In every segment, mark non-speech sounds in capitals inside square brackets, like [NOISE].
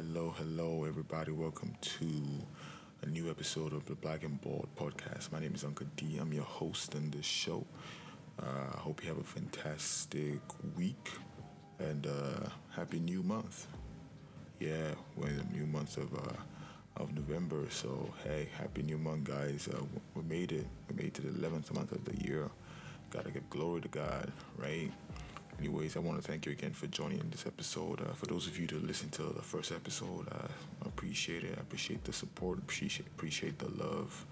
Hello, hello, everybody. Welcome to a new episode of the Black and Bald podcast. My name is Uncle D. I'm your host in this show. Uh, I hope you have a fantastic week and uh, happy new month. Yeah, we're in the new month of uh, of November. So hey, happy new month, guys. Uh, we made it. We made it to the 11th month of the year. Gotta give glory to God, right? Anyways, I want to thank you again for joining this episode. Uh, for those of you to listen to the first episode, uh, I appreciate it. I appreciate the support. Appreciate appreciate the love.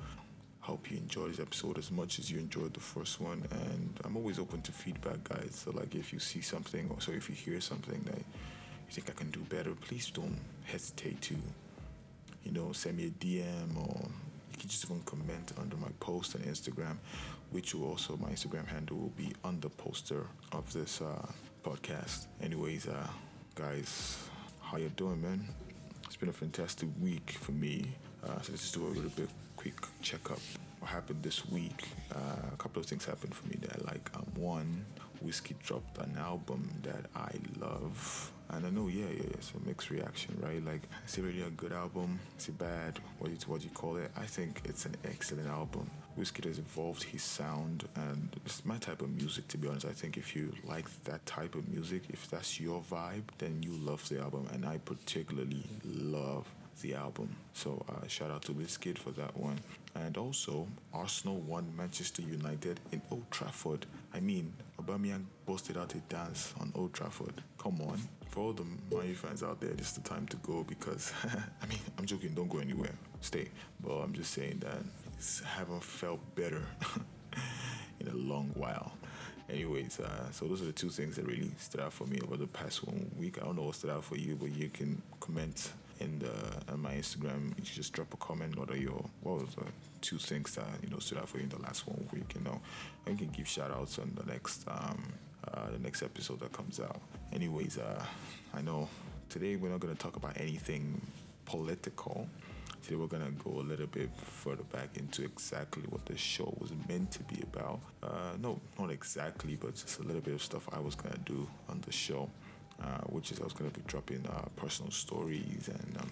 Hope you enjoy this episode as much as you enjoyed the first one. And I'm always open to feedback, guys. So like, if you see something, or so if you hear something that you think I can do better, please don't hesitate to, you know, send me a DM or you can just even comment under my post on Instagram, which will also my Instagram handle will be on the poster of this uh, podcast. Anyways, uh, guys, how you doing, man? It's been a fantastic week for me. Uh, so let's just do a little bit quick checkup. What happened this week? Uh, a couple of things happened for me that I like. Um, one, Wizkid dropped an album that I love. And I know, yeah, yeah, yeah, it's a mixed reaction, right? Like, is it really a good album? Is it bad? What do you, what do you call it? I think it's an excellent album. Wizkid has evolved his sound, and it's my type of music, to be honest. I think if you like that type of music, if that's your vibe, then you love the album. And I particularly love the album. So uh, shout out to Wizkid for that one. And also, Arsenal won Manchester United in Old Trafford. I mean, Aubameyang busted out a dance on Old Trafford. Come on. For all the Man fans out there, this is the time to go because, [LAUGHS] I mean, I'm joking, don't go anywhere. Stay. But I'm just saying that haven't felt better [LAUGHS] in a long while. Anyways, uh, so those are the two things that really stood out for me over the past one week. I don't know what stood out for you, but you can comment in the on my Instagram. You can just drop a comment. What are your what was the two things that you know stood out for you in the last one week? You know, you can give shout outs on the next um uh, the next episode that comes out. Anyways, uh, I know today we're not gonna talk about anything political. Today we're gonna go a little bit further back into exactly what the show was meant to be about. Uh, no, not exactly, but just a little bit of stuff I was gonna do on the show, uh, which is I was gonna be dropping uh, personal stories and um,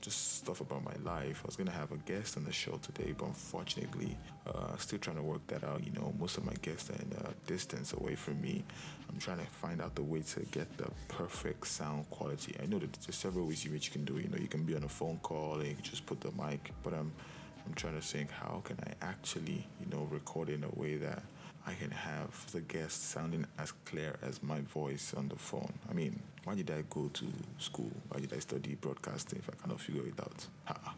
just stuff about my life. I was gonna have a guest on the show today, but unfortunately, uh, still trying to work that out. You know, most of my guests are in a distance away from me. I'm trying to find out the way to get the perfect sound quality. I know that there's several ways in which you can do it. You know, you can be on a phone call and you can just put the mic, but I'm I'm trying to think how can I actually, you know, record in a way that I can have the guest sounding as clear as my voice on the phone. I mean, why did I go to school? Why did I study broadcasting if I cannot figure it out? Ha,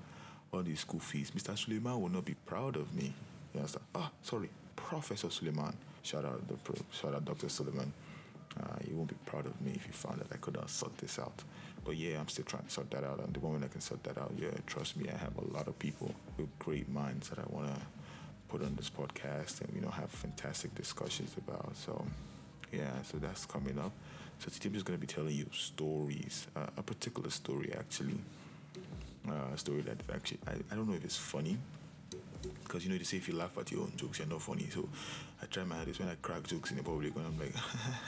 all these school fees. Mr. Suleiman will not be proud of me. You understand? Ah, sorry, Professor Suleiman. Shout out the pro, shout out Dr. Suleiman. Uh, you won't be proud of me if you found that I could not sort this out. But yeah, I'm still trying to sort that out. And the moment I can sort that out, yeah, trust me, I have a lot of people with great minds that I want to put on this podcast and you know have fantastic discussions about. So yeah, so that's coming up. So today I'm just gonna be telling you stories, uh, a particular story actually, uh, a story that actually I, I don't know if it's funny. Because you know they say if you laugh at your own jokes, you're not funny. So I try my hardest when I crack jokes in the public when I'm like,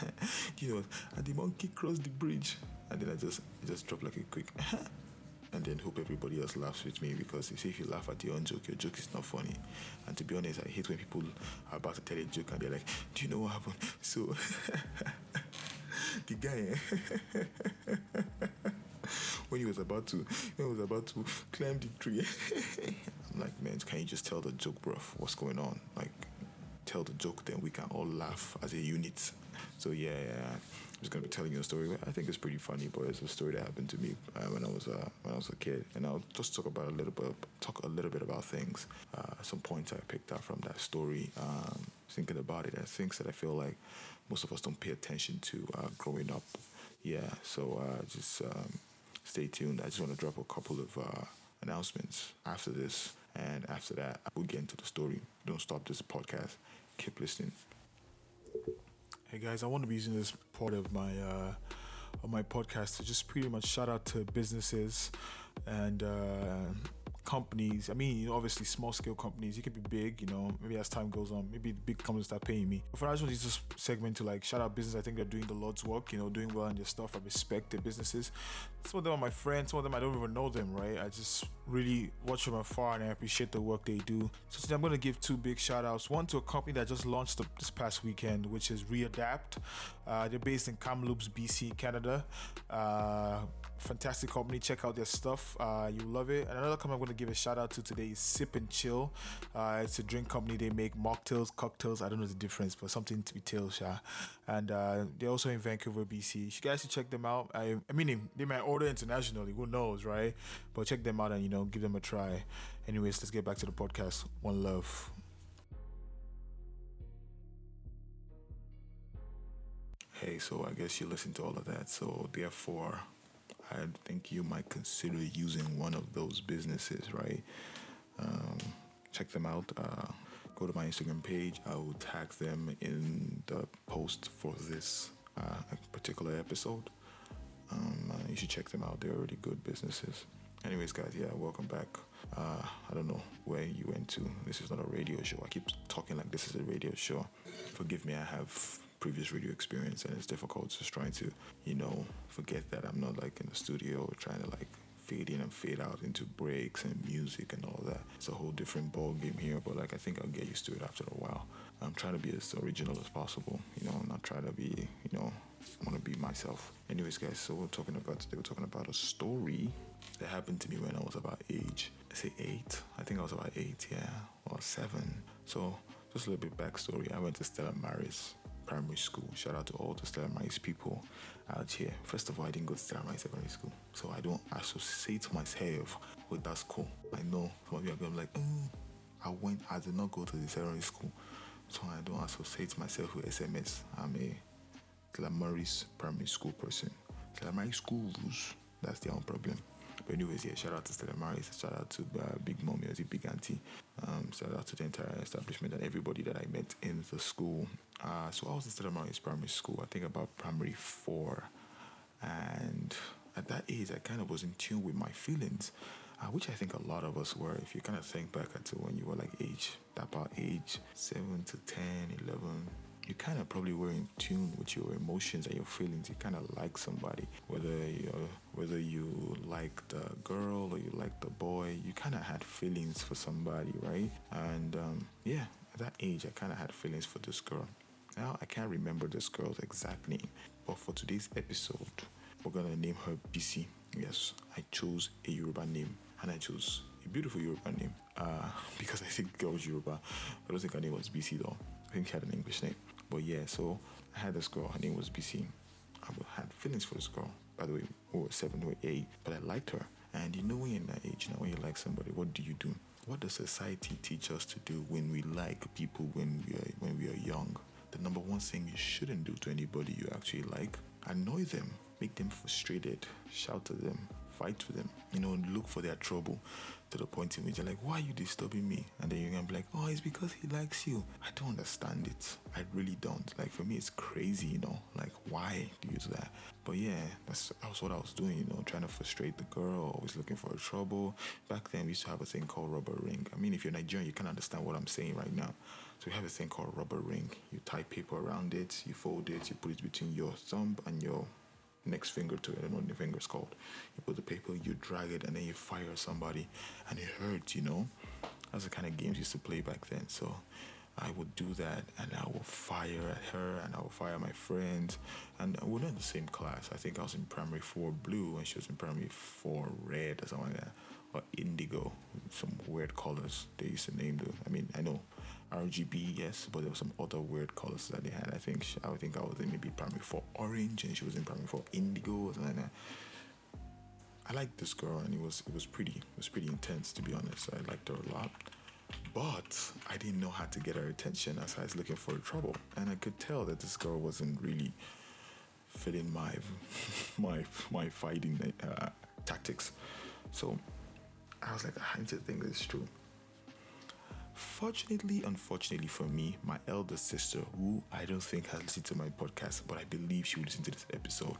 [LAUGHS] you know, and the monkey crossed the bridge, and then I just I just drop like a quick [LAUGHS] and then hope everybody else laughs with me because you see if you laugh at your own joke, your joke is not funny. And to be honest, I hate when people are about to tell a joke and they're like, Do you know what happened? So [LAUGHS] the guy eh? [LAUGHS] when he was about to when he was about to climb the tree. [LAUGHS] I'm like, man, can you just tell the joke, bro? What's going on? Like tell the joke, then we can all laugh as a unit. So yeah, yeah. Just gonna be telling you a story. I think it's pretty funny, but it's a story that happened to me uh, when I was uh, when I was a kid, and I'll just talk about a little bit, talk a little bit about things, uh, some points I picked up from that story. Um, thinking about it, and things that I feel like most of us don't pay attention to uh, growing up. Yeah, so uh, just um, stay tuned. I just want to drop a couple of uh, announcements after this, and after that, we'll get into the story. Don't stop this podcast. Keep listening. Hey guys, I want to be using this part of my uh, of my podcast to just pretty much shout out to businesses and uh, companies. I mean, you know, obviously small scale companies. You could be big, you know. Maybe as time goes on, maybe big companies start paying me. But for us, this is segment to like shout out business. I think they're doing the Lord's work. You know, doing well in their stuff. I respect their businesses. Some of them are my friends. Some of them I don't even know them. Right? I just really watch from afar and I appreciate the work they do. So today I'm going to give two big shout outs. One to a company that just launched this past weekend, which is Readapt. Uh, they're based in Kamloops, BC, Canada. Uh, fantastic company. Check out their stuff. Uh, you love it. And another company I'm going to give a shout out to today is Sip and Chill. Uh, it's a drink company. They make mocktails, cocktails. I don't know the difference, but something to be tails, yeah. And uh, they're also in Vancouver, BC. You guys should check them out. I, I mean, they, might order internationally. Who knows, right? But check them out and you know give them a try. Anyways, let's get back to the podcast. One love. Hey, so I guess you listen to all of that. So therefore, I think you might consider using one of those businesses, right? Um, check them out. Uh, go to my Instagram page. I will tag them in the post for this uh, particular episode. Um, uh, you should check them out. They're already good businesses. Anyways, guys, yeah, welcome back. Uh, I don't know where you went to. This is not a radio show. I keep talking like this is a radio show. Forgive me, I have previous radio experience and it's difficult just trying to, you know, forget that I'm not like in the studio trying to like fade in and fade out into breaks and music and all that. It's a whole different ball game here, but like I think I'll get used to it after a while. I'm trying to be as original as possible, you know, I'm not trying to be, you know, I want to be myself. Anyways, guys, so we're talking about today. We're talking about a story that happened to me when I was about age. I say eight. I think I was about eight, yeah, or seven. So just a little bit backstory. I went to Stella Maris primary school. Shout out to all the Stella Maris people out here. First of all, I didn't go to Stella Maris secondary school, so I don't associate myself with that school. I know some of you are going to be like, mm, I went, I did not go to the secondary school, so I don't associate myself with SMS. I'm a Maris primary school person. Maris school rules. That's their own problem. But anyways, yeah, shout out to Stella Maris, shout out to uh, Big Mommy, as Big Auntie, um, shout out to the entire establishment and everybody that I met in the school. Uh, so I was in Stella Maris primary school, I think about primary four, and at that age, I kind of was in tune with my feelings, uh, which I think a lot of us were. If you kind of think back to when you were like age, that about age 7 to 10, 11, you kind of probably were in tune with your emotions and your feelings. You kind of like somebody, whether you whether you like the girl or you like the boy. You kind of had feelings for somebody, right? And um, yeah, at that age, I kind of had feelings for this girl. Now I can't remember this girl's exact name, but for today's episode, we're gonna name her Bisi. Yes, I chose a Yoruba name, and I chose a beautiful Yoruba name uh, [LAUGHS] because I think girls Yoruba. I don't think her name was Bisi though. I think she had an English name. But yeah, so I had this girl. Her name was Bisi. I had feelings for this girl. By the way, we were seven or eight, but I liked her. And you know, when you're in that age, you know, when you like somebody, what do you do? What does society teach us to do when we like people when we are when we are young? The number one thing you shouldn't do to anybody you actually like: annoy them, make them frustrated, shout at them, fight for them, you know, look for their trouble to the point in which you're like, why are you disturbing me? And then you're gonna be like, oh, it's because he likes you. I don't understand it. I really don't. Like for me, it's crazy, you know, like why do you do that? But yeah, that's, that was what I was doing, you know, trying to frustrate the girl, always looking for trouble. Back then, we used to have a thing called rubber ring. I mean, if you're Nigerian, you can understand what I'm saying right now. So we have a thing called rubber ring. You tie paper around it, you fold it, you put it between your thumb and your next finger to it. I don't know what the finger is called. You put the paper, you drag it, and then you fire somebody, and it hurts. You know, that's the kind of games you used to play back then. So I would do that, and I would fire at her, and I would fire my friends, and we're not in the same class. I think I was in primary four blue, and she was in primary four red or something like that, or indigo, some weird colors they used to name them. I mean, I know RGB, yes, but there were some other weird colors that they had. I think she, I think I was in maybe primary four orange, and she was in primary four indigo like that. I liked this girl, and it was it was pretty it was pretty intense to be honest. I liked her a lot, but I didn't know how to get her attention as I was looking for trouble, and I could tell that this girl wasn't really fitting my [LAUGHS] my my fighting uh, tactics. So I was like, I need to think this through. Fortunately, unfortunately for me, my elder sister, who I don't think has listened to my podcast, but I believe she will listen to this episode,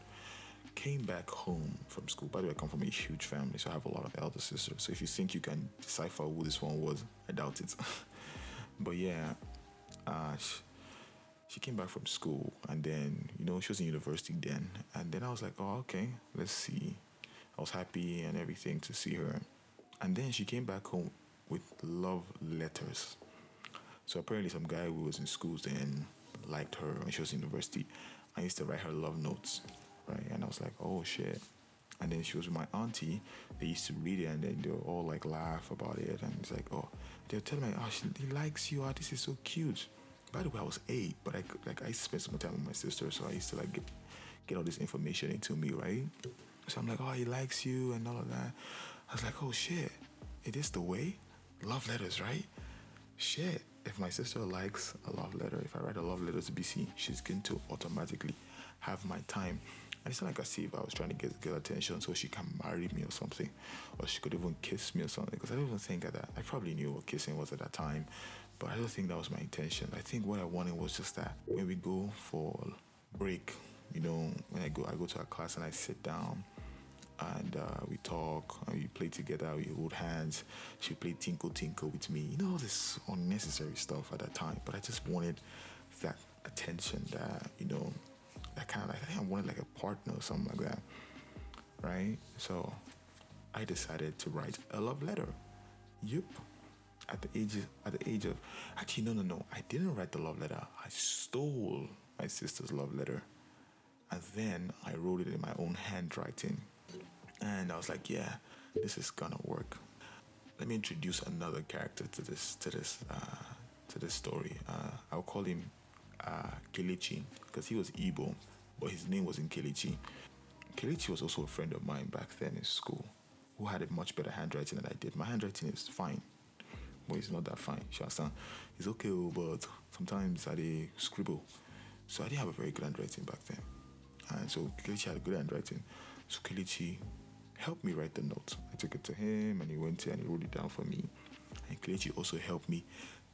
came back home from school. By the way, I come from a huge family, so I have a lot of elder sisters. So if you think you can decipher who this one was, I doubt it. [LAUGHS] but yeah, uh, she, she came back from school, and then you know she was in university then, and then I was like, oh okay, let's see. I was happy and everything to see her, and then she came back home with love letters. So apparently, some guy who was in schools then liked her when she was in university. I used to write her love notes, right? And I was like, oh shit. And then she was with my auntie. They used to read it, and then they were all like laugh about it. And it's like, oh, they'll tell me, oh, she, he likes you. Oh, this is so cute. By the way, I was eight, but I like I used to spend some time with my sister, so I used to like get get all this information into me, right? So I'm like, oh, he likes you and all of that. I was like, oh shit, it is the way. Love letters, right? Shit. If my sister likes a love letter, if I write a love letter to Bisi, she's going to automatically have my time. And it's not like I see if I was trying to get girl attention so she can marry me or something, or she could even kiss me or something. Because I don't even think of that. I probably knew what kissing was at that time, but I don't think that was my intention. I think what I wanted was just that when we go for break, you know, when I go, I go to a class and I sit down and uh, we talk and we play together. We hold hands. She played Tinkle Tinkle with me. You know, this unnecessary stuff at that time. But I just wanted that attention, that you know, that kind of like I think I wanted like a partner or something like that, right? So I decided to write a love letter. Yup. At the age at the age of actually no no no I didn't write the love letter. I stole my sister's love letter. And then I wrote it in my own handwriting and I was like, yeah, this is gonna work. Let me introduce another character to this to this uh, to this story. Uh, I'll call him uh, because he was Igbo, but his name was in Kelechi. Kelechi was also a friend of mine back then in school, who had a much better handwriting than I did. My handwriting is fine, but it's not that fine. You understand? It's okay, oh, but sometimes I scribble, so I didn't have a very good handwriting back then. And so Kelechi had good handwriting. So Kelechi helped me write the note. I took it to him and he went there and he wrote it down for me. And Kelechi also helped me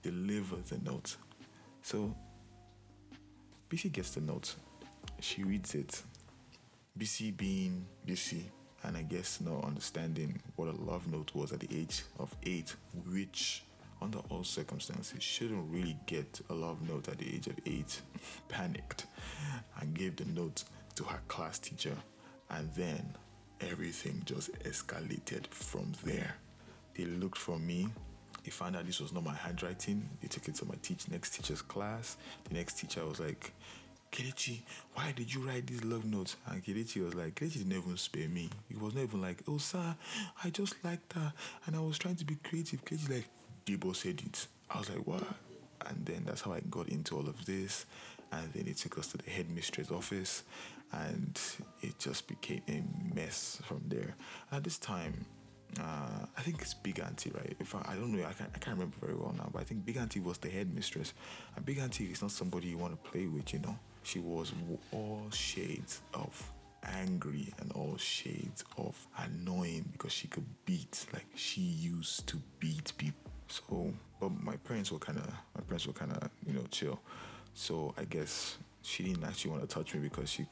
deliver the note. So Bisi gets the note. She reads it. Bisi being Bisi, and I guess not understanding what a love note was at the age of eight, which under all circumstances shouldn't really get a love note at the age of eight, [LAUGHS] panicked and gave the note to her class teacher. And then everything just escalated from there. They looked for me. They found out this was not my handwriting. They took it to my teach next teacher's class. The next teacher was like, Kelechi, why did you write these love notes? And Kelechi was like, Kelechi didn't even spare me. He was not even like, oh, sir, I just liked her and I was trying to be creative. Kelechi like, Debo said it. I was like, what? And then that's how I got into all of this. And then he took us to the headmistress office and it just became a mess from there. At this time, uh, I think it's Big Auntie, right? If I, I don't know, I can't, I can't remember very well now, but I think Big Auntie was the headmistress. And Big Auntie is not somebody you want to play with, you know. She was all shades of angry and all shades of annoying because she could beat, like she used to beat people. So, but my parents were kind of, my parents were kind of, you know, chill. So I guess she didn't actually want to touch me because she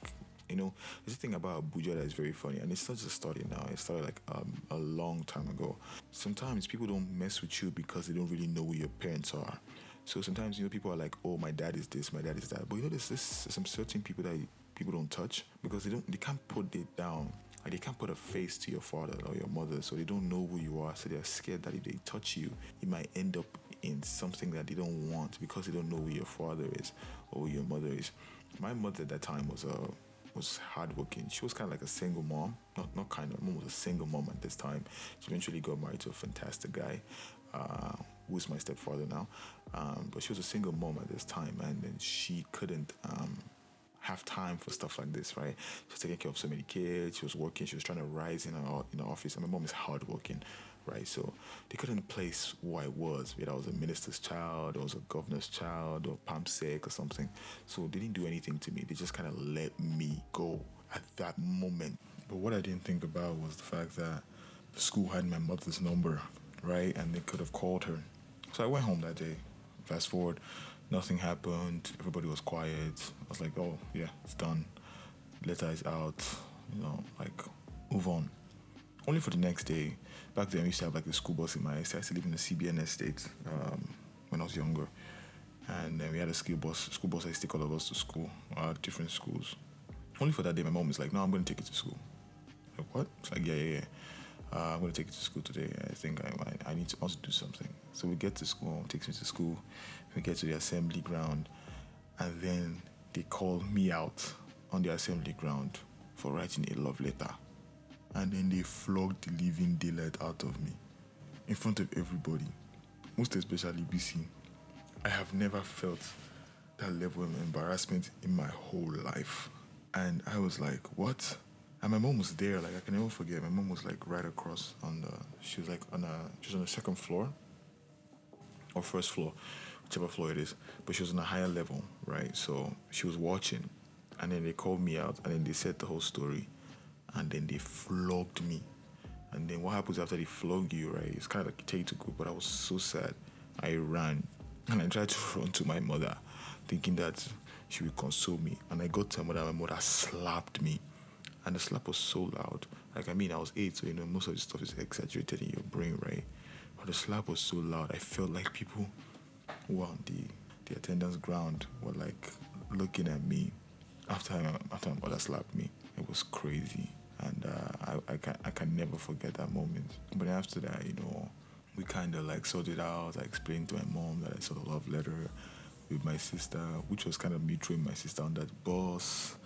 you know, there's a thing about Abuja that is very funny, and it's not just starting now. It started like um, a long time ago. Sometimes people don't mess with you because they don't really know who your parents are. So sometimes you know people are like, "Oh, my dad is this, my dad is that," but you know, there's, there's some certain people that people don't touch because they don't, they can't put it down. Like they can't put a face to your father or your mother, so they don't know who you are. So they're scared that if they touch you, you might end up in something that they don't want because they don't know who your father is or who your mother is. My mother at that time was a was hardworking. She was kind of like a single mom, not not kind of. Mom was a single mom at this time. She eventually got married to a fantastic guy, uh, who's my stepfather now. Um, but she was a single mom at this time, and then she couldn't. Um, have time for stuff like this, right? She was taking care of so many kids. She was working. She was trying to rise in her in her office. And my mom is hardworking, right? So they couldn't place who I was. Whether I was a minister's child, or was a governor's child, or Perm Sec or something. So they didn't do anything to me. They just kind of let me go at that moment. But what I didn't think about was the fact that the school had my mother's number, right? And they could have called her. So I went home that day. Fast forward, nothing happened. Everybody was quiet. I was like, oh, yeah, it's done. Letter is out. you know, like move on. Only for the next day. Back then, we used to have like a school bus in my estate. I used to live in the CBN estate um, when I was younger. And then we had a school bus. School bus, I used to take all of us to school, uh, different schools. Only for that day, my mom was like, no, I'm going to take you to school. Like, what? It's like, yeah, yeah, yeah. Uh, I'm going to take you to school today. I think I, I, I need to also do something. So we get to school, takes me to school. We get to the assembly ground. And then they call me out on the assembly ground for writing a love letter. And then they flogged the living daylight out of me in front of everybody, most especially Bisi. I have never felt that level of embarrassment in my whole life. And I was like, what? And my mom was there, like I can never forget. My mom was like right across on the she was like on a she was on the second floor or first floor, whichever floor it is. But she was on a higher level, right? So she was watching and then they called me out and then they said the whole story and then they flogged me. And then what happens after they flog you, right? It's kind of like take to go, but I was so sad. I ran and I tried to [LAUGHS] run to my mother, thinking that she would console me. And I got to my mother, my mother slapped me. And the slap was so loud. Like, I mean, I was eight, so you know, most of the stuff is exaggerated in your brain, right? But the slap was so loud, I felt like people who were on the, the attendance ground were like looking at me after, after my mother slapped me. It was crazy. And uh, I, I, can, I can never forget that moment. But after that, you know, we kind of like sorted out. I explained to my mom that I saw the love letter with my sister, which was kind of me throwing my sister on that bus.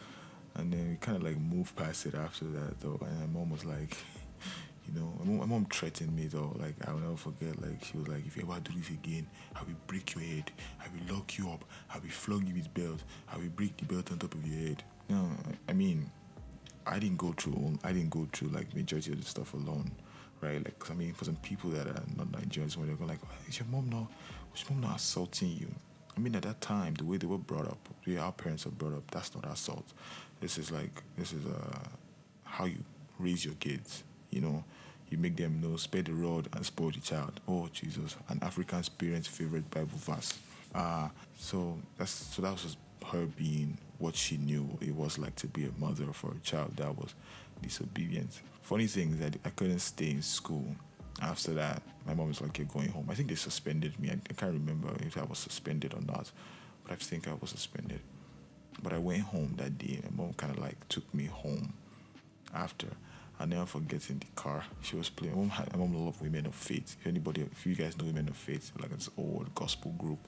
And then we kind of like moved past it after that, though. And my mom was like, [LAUGHS] you know, my mom, my mom threatened me, though. Like, I'll never forget. Like, she was like, if you ever do this again, I will break your head. I will lock you up. I will flog you with belt. I will break the belt on top of your head. No, I mean, I didn't go through, I didn't go through like majority of the stuff alone right? Like, I mean, for some people that are not Nigerians, when they're going like, is your mom not, is your mom not assaulting you? I mean, at that time, the way they were brought up, the way our parents were brought up, that's not assault. This is like, this is uh, how you raise your kids, you know? You make them know, spare the rod and spoil the child. Oh, Jesus. An African parent's favorite Bible verse. Uh, so that's so that was her being what she knew it was like to be a mother for a child that was disobedient. Funny thing is that I couldn't stay in school. After that, my mom was like, You're going home. I think they suspended me. I, I can't remember if I was suspended or not, but I think I was suspended. But I went home that day. My mom kind of like took me home after. I never forget in the car. She was playing. My mom, had, my mom loved Women of Faith. If anybody, if you guys know Women of Faith, like this old gospel group,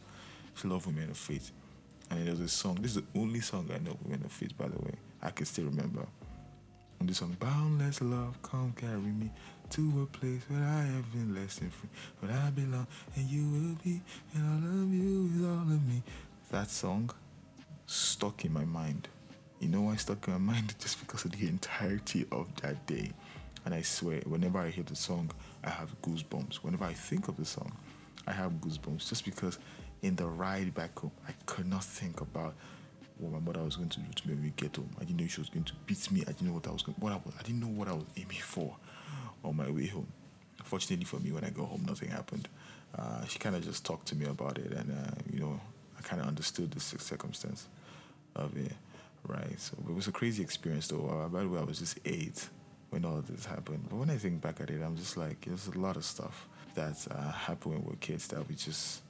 she loved Women of Faith. And there was a song. This is the only song I know Women of Faith, by the way. I can still remember. And this song, Boundless Love, come carry me to a place where I have been less than free, but I belong, and you will be, and I love you with all of me. That song stuck in my mind. You know why stuck in my [LAUGHS] mind? Just because of the entirety of that day. And I swear, whenever I hear the song, I have goosebumps. Whenever I think of the song, I have goosebumps. Just because in the ride back home, I could not think about what my mother was going to do to me when we get home. I didn't know she was going to beat me. I didn't know what I was going. What I was. I didn't know what I was aiming for on my way home. Fortunately for me, when I got home, nothing happened. Uh, she kind of just talked to me about it, and uh, you know, I kind of understood the circumstance of it, right? So it was a crazy experience, though. Uh, by the way, I was just eight when all this happened. But when I think back at it, I'm just like, there's a lot of stuff that uh, happened when we were kids that we just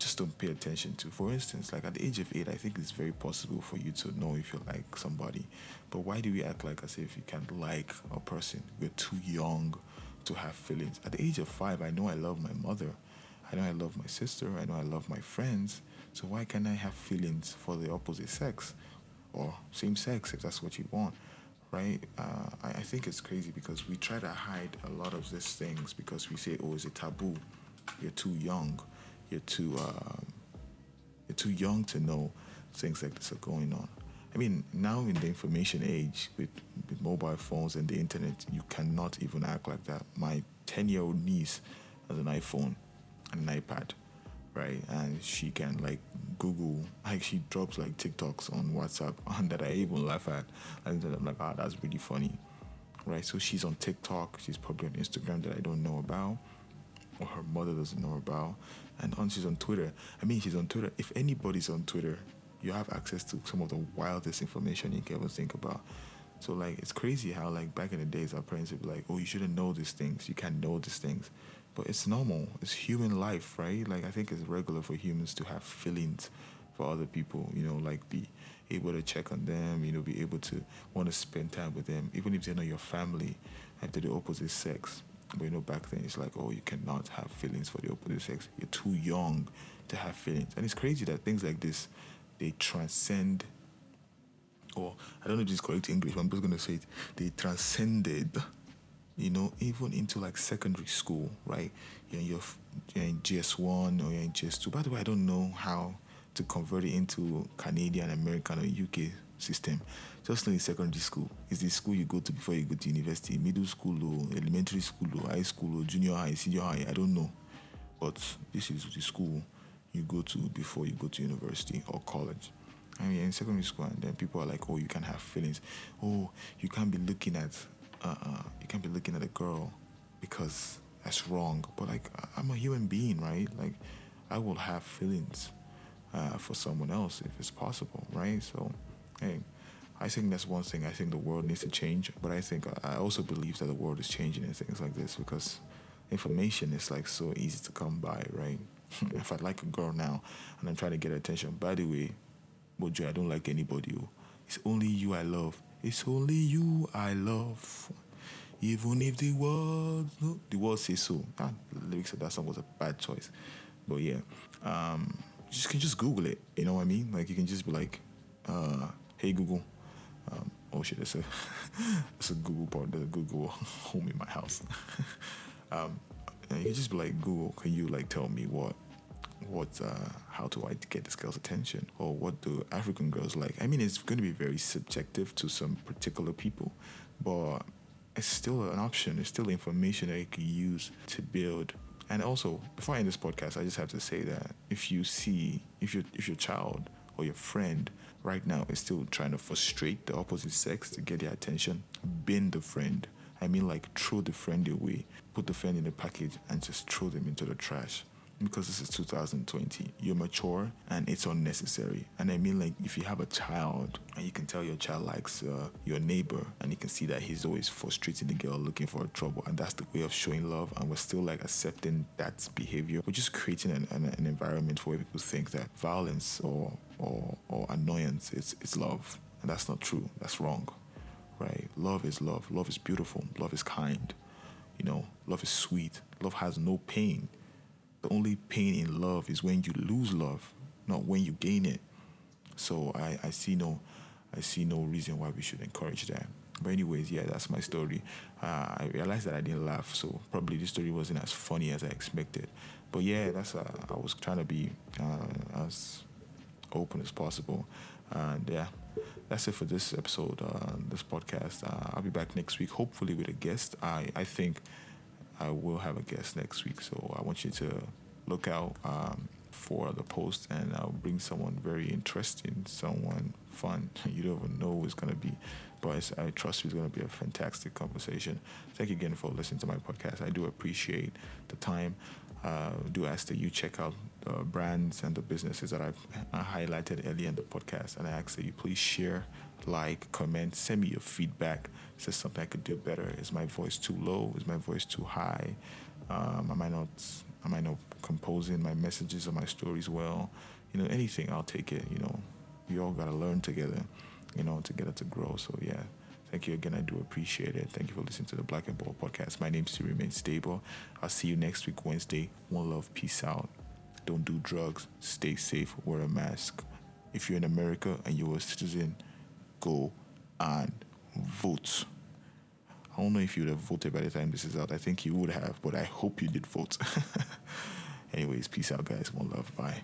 just don't pay attention to. For instance, like at the age of eight, I think it's very possible for you to know if you like somebody. But why do we act like as if you can't like a person? We're too young to have feelings. At the age of five, I know I love my mother. I know I love my sister. I know I love my friends. So why can't I have feelings for the opposite sex or same sex if that's what you want? Right? Uh, I, I think it's crazy because we try to hide a lot of these things because we say, oh, it's a taboo. You're too young you're too um, you're too young to know things like this are going on. I mean, now in the information age with, with mobile phones and the internet, you cannot even act like that. My 10 year old niece has an iPhone and an iPad, right? And she can like Google, like she drops like TikToks on WhatsApp and [LAUGHS] that I even laugh at. And I'm like, ah, oh, that's really funny, right? So she's on TikTok, she's probably on Instagram that I don't know about or her mother doesn't know about. And on she's on Twitter. I mean, she's on Twitter. If anybody's on Twitter, you have access to some of the wildest information you can ever think about. So like it's crazy how like back in the days our parents would be like, Oh, you shouldn't know these things, you can't know these things. But it's normal. It's human life, right? Like I think it's regular for humans to have feelings for other people, you know, like be able to check on them, you know, be able to want to spend time with them, even if they're not your family and they're the opposite sex. But you know, back then it's like, oh, you cannot have feelings for the opposite sex. You're too young to have feelings. And it's crazy that things like this, they transcend, or I don't know if this is correct English, but I'm just going to say it, they transcended, you know, even into like secondary school, right? You're in, your, you're in JS1 or you're in JS2. By the way, I don't know how to convert it into Canadian, American, or UK system. Just in secondary school. It's the school you go to before you go to university. Middle school or elementary school or high school or junior high, senior high. I don't know. But this is the school you go to before you go to university or college. And you're in secondary school, and then people are like, "Oh, you can have feelings. Oh, you can't be looking at, uh, uh you can't be looking at a girl because that's wrong." But like, I'm a human being, right? Like, I will have feelings uh, for someone else if it's possible, right? So, hey, I think that's one thing. I think the world needs to change, but I think I also believe that the world is changing and things like this because information is like so easy to come by, right? [LAUGHS] if I like a girl now and I'm trying to get attention, by the way, Bojo, I don't like anybody. Oh. It's only you I love. It's only you I love. Even if the world, the world says so. That lyrics of that song was a bad choice, but yeah. Um, you just can just Google it. You know what I mean? Like you can just be like, uh, "Hey Google." Um, oh shit, it's a [LAUGHS] it's a Google part, the Google [LAUGHS] home in my house. [LAUGHS] um, you can just be like, Google, can you like tell me what what uh, how do I get this girl's attention or what do African girls like? I mean, it's going to be very subjective to some particular people, but it's still an option. It's still information that you can use to build and also, before I end this podcast, I just have to say that if you see, if your if your child or your friend right now is still trying to frustrate the opposite sex to get their attention, bin the friend. I mean, like throw the friend away, put the friend in a package, and just throw them into the trash because this is 2020. You're mature and it's unnecessary. And I mean, like, if you have a child and you can tell your child likes uh, your neighbor and you can see that he's always frustrating the girl looking for trouble, and that's the way of showing love, and we're still like accepting that behavior, we're just creating an, an, an environment where people think that violence or, or, or annoyance is, is love. And that's not true. That's wrong. Right? Love is love. Love is beautiful. Love is kind. You know, love is sweet. Love has no pain the only pain in love is when you lose love, not when you gain it. So I, I see no I see no reason why we should encourage that. But anyways, yeah, that's my story. Uh, I realized that I didn't laugh, so probably this story wasn't as funny as I expected. But yeah, that's uh, I was trying to be uh, as open as possible. And yeah, that's it for this episode, uh, this podcast. Uh, I'll be back next week, hopefully with a guest. I I think I will have a guest next week, so I want you to look out um, for the post, and I'll bring someone very interesting, someone fun. [LAUGHS] You don't even know who it's gonna be, but I trust it's gonna be a fantastic conversation. Thank you again for listening to my podcast. I do appreciate the time. Uh, do ask that you check out the brands and the businesses that I've highlighted earlier in the podcast, and I ask that you please share like, comment, send me your feedback. Is something I could do better? Is my voice too low? Is my voice too high? Um, am I not am I not composing my messages or my stories well? You know, anything, I'll take it. You know, we all gotta learn together, you know, together to grow. So yeah. Thank you again. I do appreciate it. Thank you for listening to the Black and Bald podcast. My name's to remain stable. I'll see you next week, Wednesday. One love. Peace out. Don't do drugs. Stay safe. Wear a mask. If you're in America and you're a citizen, go and vote. I don't know if you would have voted by the time this is out. I think you would have, but I hope you did vote. [LAUGHS] Anyways, peace out, guys. One love. Bye.